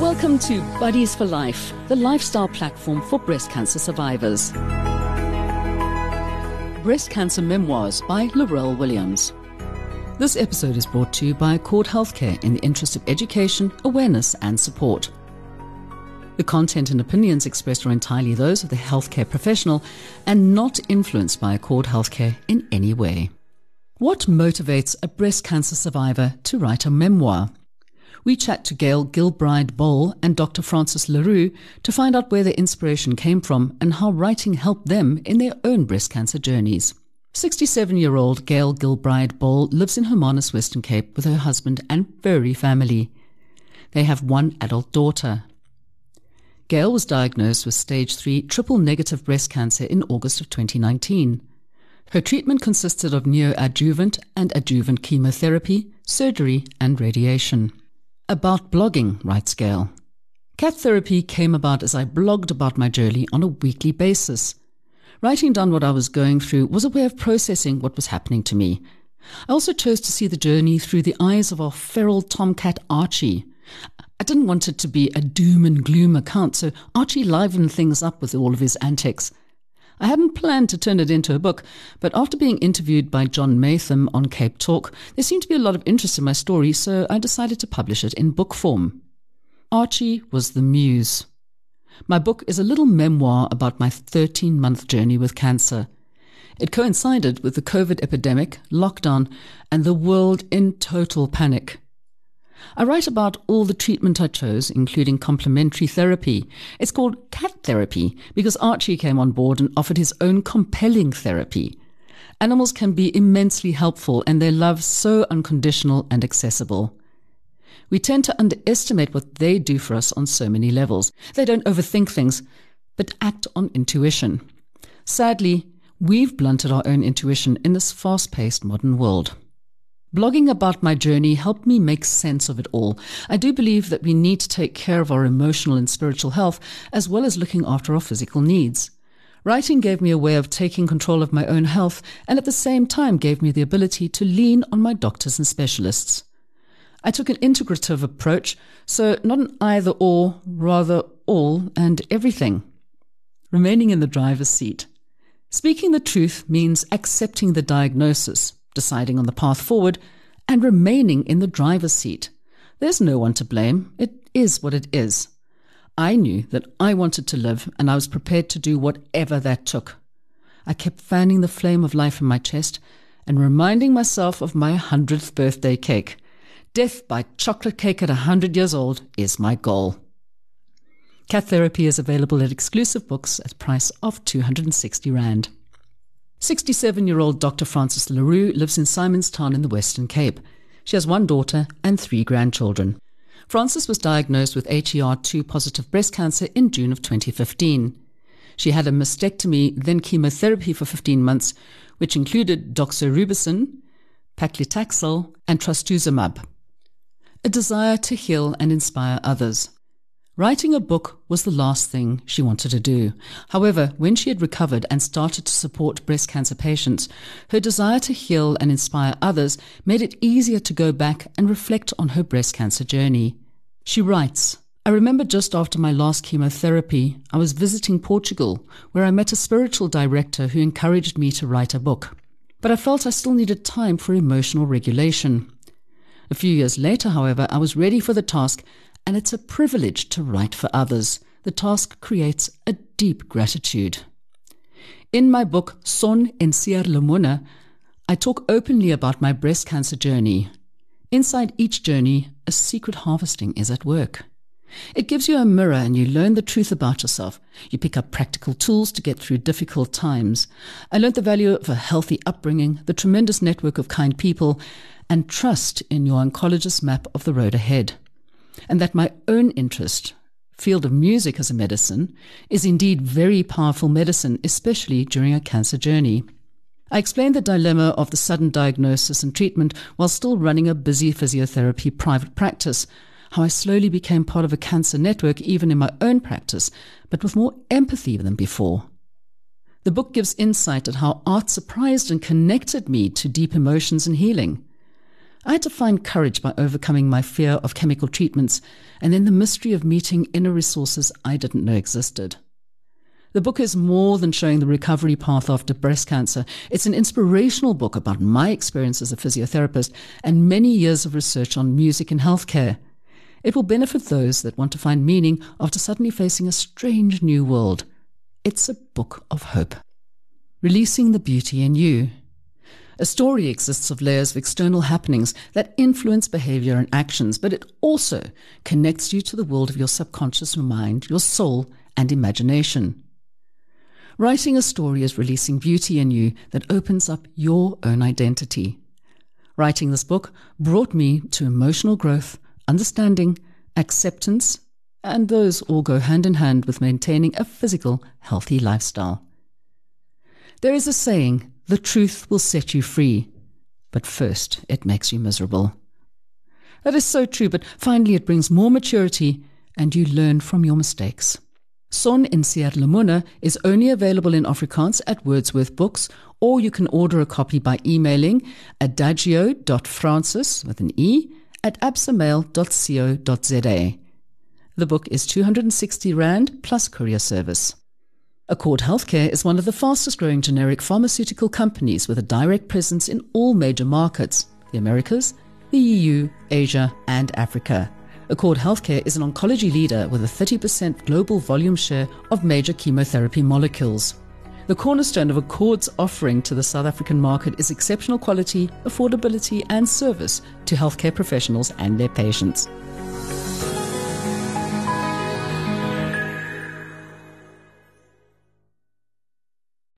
Welcome to Buddies for Life, the lifestyle platform for breast cancer survivors. Breast Cancer Memoirs by Laurel Williams. This episode is brought to you by Accord Healthcare in the interest of education, awareness, and support. The content and opinions expressed are entirely those of the healthcare professional and not influenced by Accord Healthcare in any way. What motivates a breast cancer survivor to write a memoir? We chat to Gail Gilbride Bohle and Dr. Frances Le Roux to find out where their inspiration came from and how writing helped them in their own breast cancer journeys. 67 year old Gail Gilbride Bohle lives in Hermanus, Western Cape with her husband and furry family. They have one adult daughter. Gail was diagnosed with stage 3 triple negative breast cancer in August of 2019. Her treatment consisted of neoadjuvant and adjuvant chemotherapy, surgery, and radiation. About blogging, writes Gail. Cat therapy came about as I blogged about my journey on a weekly basis. Writing down what I was going through was a way of processing what was happening to me. I also chose to see the journey through the eyes of our feral tomcat Archie. I didn't want it to be a doom and gloom account, so Archie livened things up with all of his antics. I hadn't planned to turn it into a book, but after being interviewed by John Maytham on Cape Talk, there seemed to be a lot of interest in my story, so I decided to publish it in book form. Archie was the muse. My book is a little memoir about my 13 month journey with cancer. It coincided with the COVID epidemic, lockdown, and the world in total panic. I write about all the treatment I chose, including complementary therapy. It's called cat therapy because Archie came on board and offered his own compelling therapy. Animals can be immensely helpful and their love so unconditional and accessible. We tend to underestimate what they do for us on so many levels. They don't overthink things, but act on intuition. Sadly, we've blunted our own intuition in this fast paced modern world. Blogging about my journey helped me make sense of it all. I do believe that we need to take care of our emotional and spiritual health as well as looking after our physical needs. Writing gave me a way of taking control of my own health and at the same time gave me the ability to lean on my doctors and specialists. I took an integrative approach, so not an either or, rather all and everything. Remaining in the driver's seat. Speaking the truth means accepting the diagnosis deciding on the path forward, and remaining in the driver's seat. There's no one to blame. It is what it is. I knew that I wanted to live, and I was prepared to do whatever that took. I kept fanning the flame of life in my chest and reminding myself of my 100th birthday cake. Death by chocolate cake at 100 years old is my goal. Cat therapy is available at exclusive books at price of 260 Rand. 67 year old Dr. Frances Le Roux lives in Simonstown in the Western Cape. She has one daughter and three grandchildren. Frances was diagnosed with HER2 positive breast cancer in June of 2015. She had a mastectomy, then chemotherapy for 15 months, which included doxorubicin, paclitaxel, and trastuzumab. A desire to heal and inspire others. Writing a book was the last thing she wanted to do. However, when she had recovered and started to support breast cancer patients, her desire to heal and inspire others made it easier to go back and reflect on her breast cancer journey. She writes, I remember just after my last chemotherapy, I was visiting Portugal, where I met a spiritual director who encouraged me to write a book. But I felt I still needed time for emotional regulation. A few years later, however, I was ready for the task and it's a privilege to write for others. The task creates a deep gratitude. In my book, Son en Lemuna, I talk openly about my breast cancer journey. Inside each journey, a secret harvesting is at work. It gives you a mirror and you learn the truth about yourself. You pick up practical tools to get through difficult times. I learned the value of a healthy upbringing, the tremendous network of kind people, and trust in your oncologist's map of the road ahead and that my own interest, field of music as a medicine, is indeed very powerful medicine, especially during a cancer journey. I explained the dilemma of the sudden diagnosis and treatment while still running a busy physiotherapy private practice, how I slowly became part of a cancer network even in my own practice, but with more empathy than before. The book gives insight at how art surprised and connected me to deep emotions and healing. I had to find courage by overcoming my fear of chemical treatments and then the mystery of meeting inner resources I didn't know existed. The book is more than showing the recovery path after breast cancer. It's an inspirational book about my experience as a physiotherapist and many years of research on music and healthcare. It will benefit those that want to find meaning after suddenly facing a strange new world. It's a book of hope. Releasing the Beauty in You. A story exists of layers of external happenings that influence behavior and actions, but it also connects you to the world of your subconscious mind, your soul, and imagination. Writing a story is releasing beauty in you that opens up your own identity. Writing this book brought me to emotional growth, understanding, acceptance, and those all go hand in hand with maintaining a physical, healthy lifestyle. There is a saying, the truth will set you free, but first it makes you miserable. That is so true, but finally it brings more maturity and you learn from your mistakes. Son in Siat is only available in Afrikaans at Wordsworth Books, or you can order a copy by emailing adagio.francis with an E at absamail.co.za. The book is 260 Rand plus courier service. Accord Healthcare is one of the fastest growing generic pharmaceutical companies with a direct presence in all major markets the Americas, the EU, Asia, and Africa. Accord Healthcare is an oncology leader with a 30% global volume share of major chemotherapy molecules. The cornerstone of Accord's offering to the South African market is exceptional quality, affordability, and service to healthcare professionals and their patients.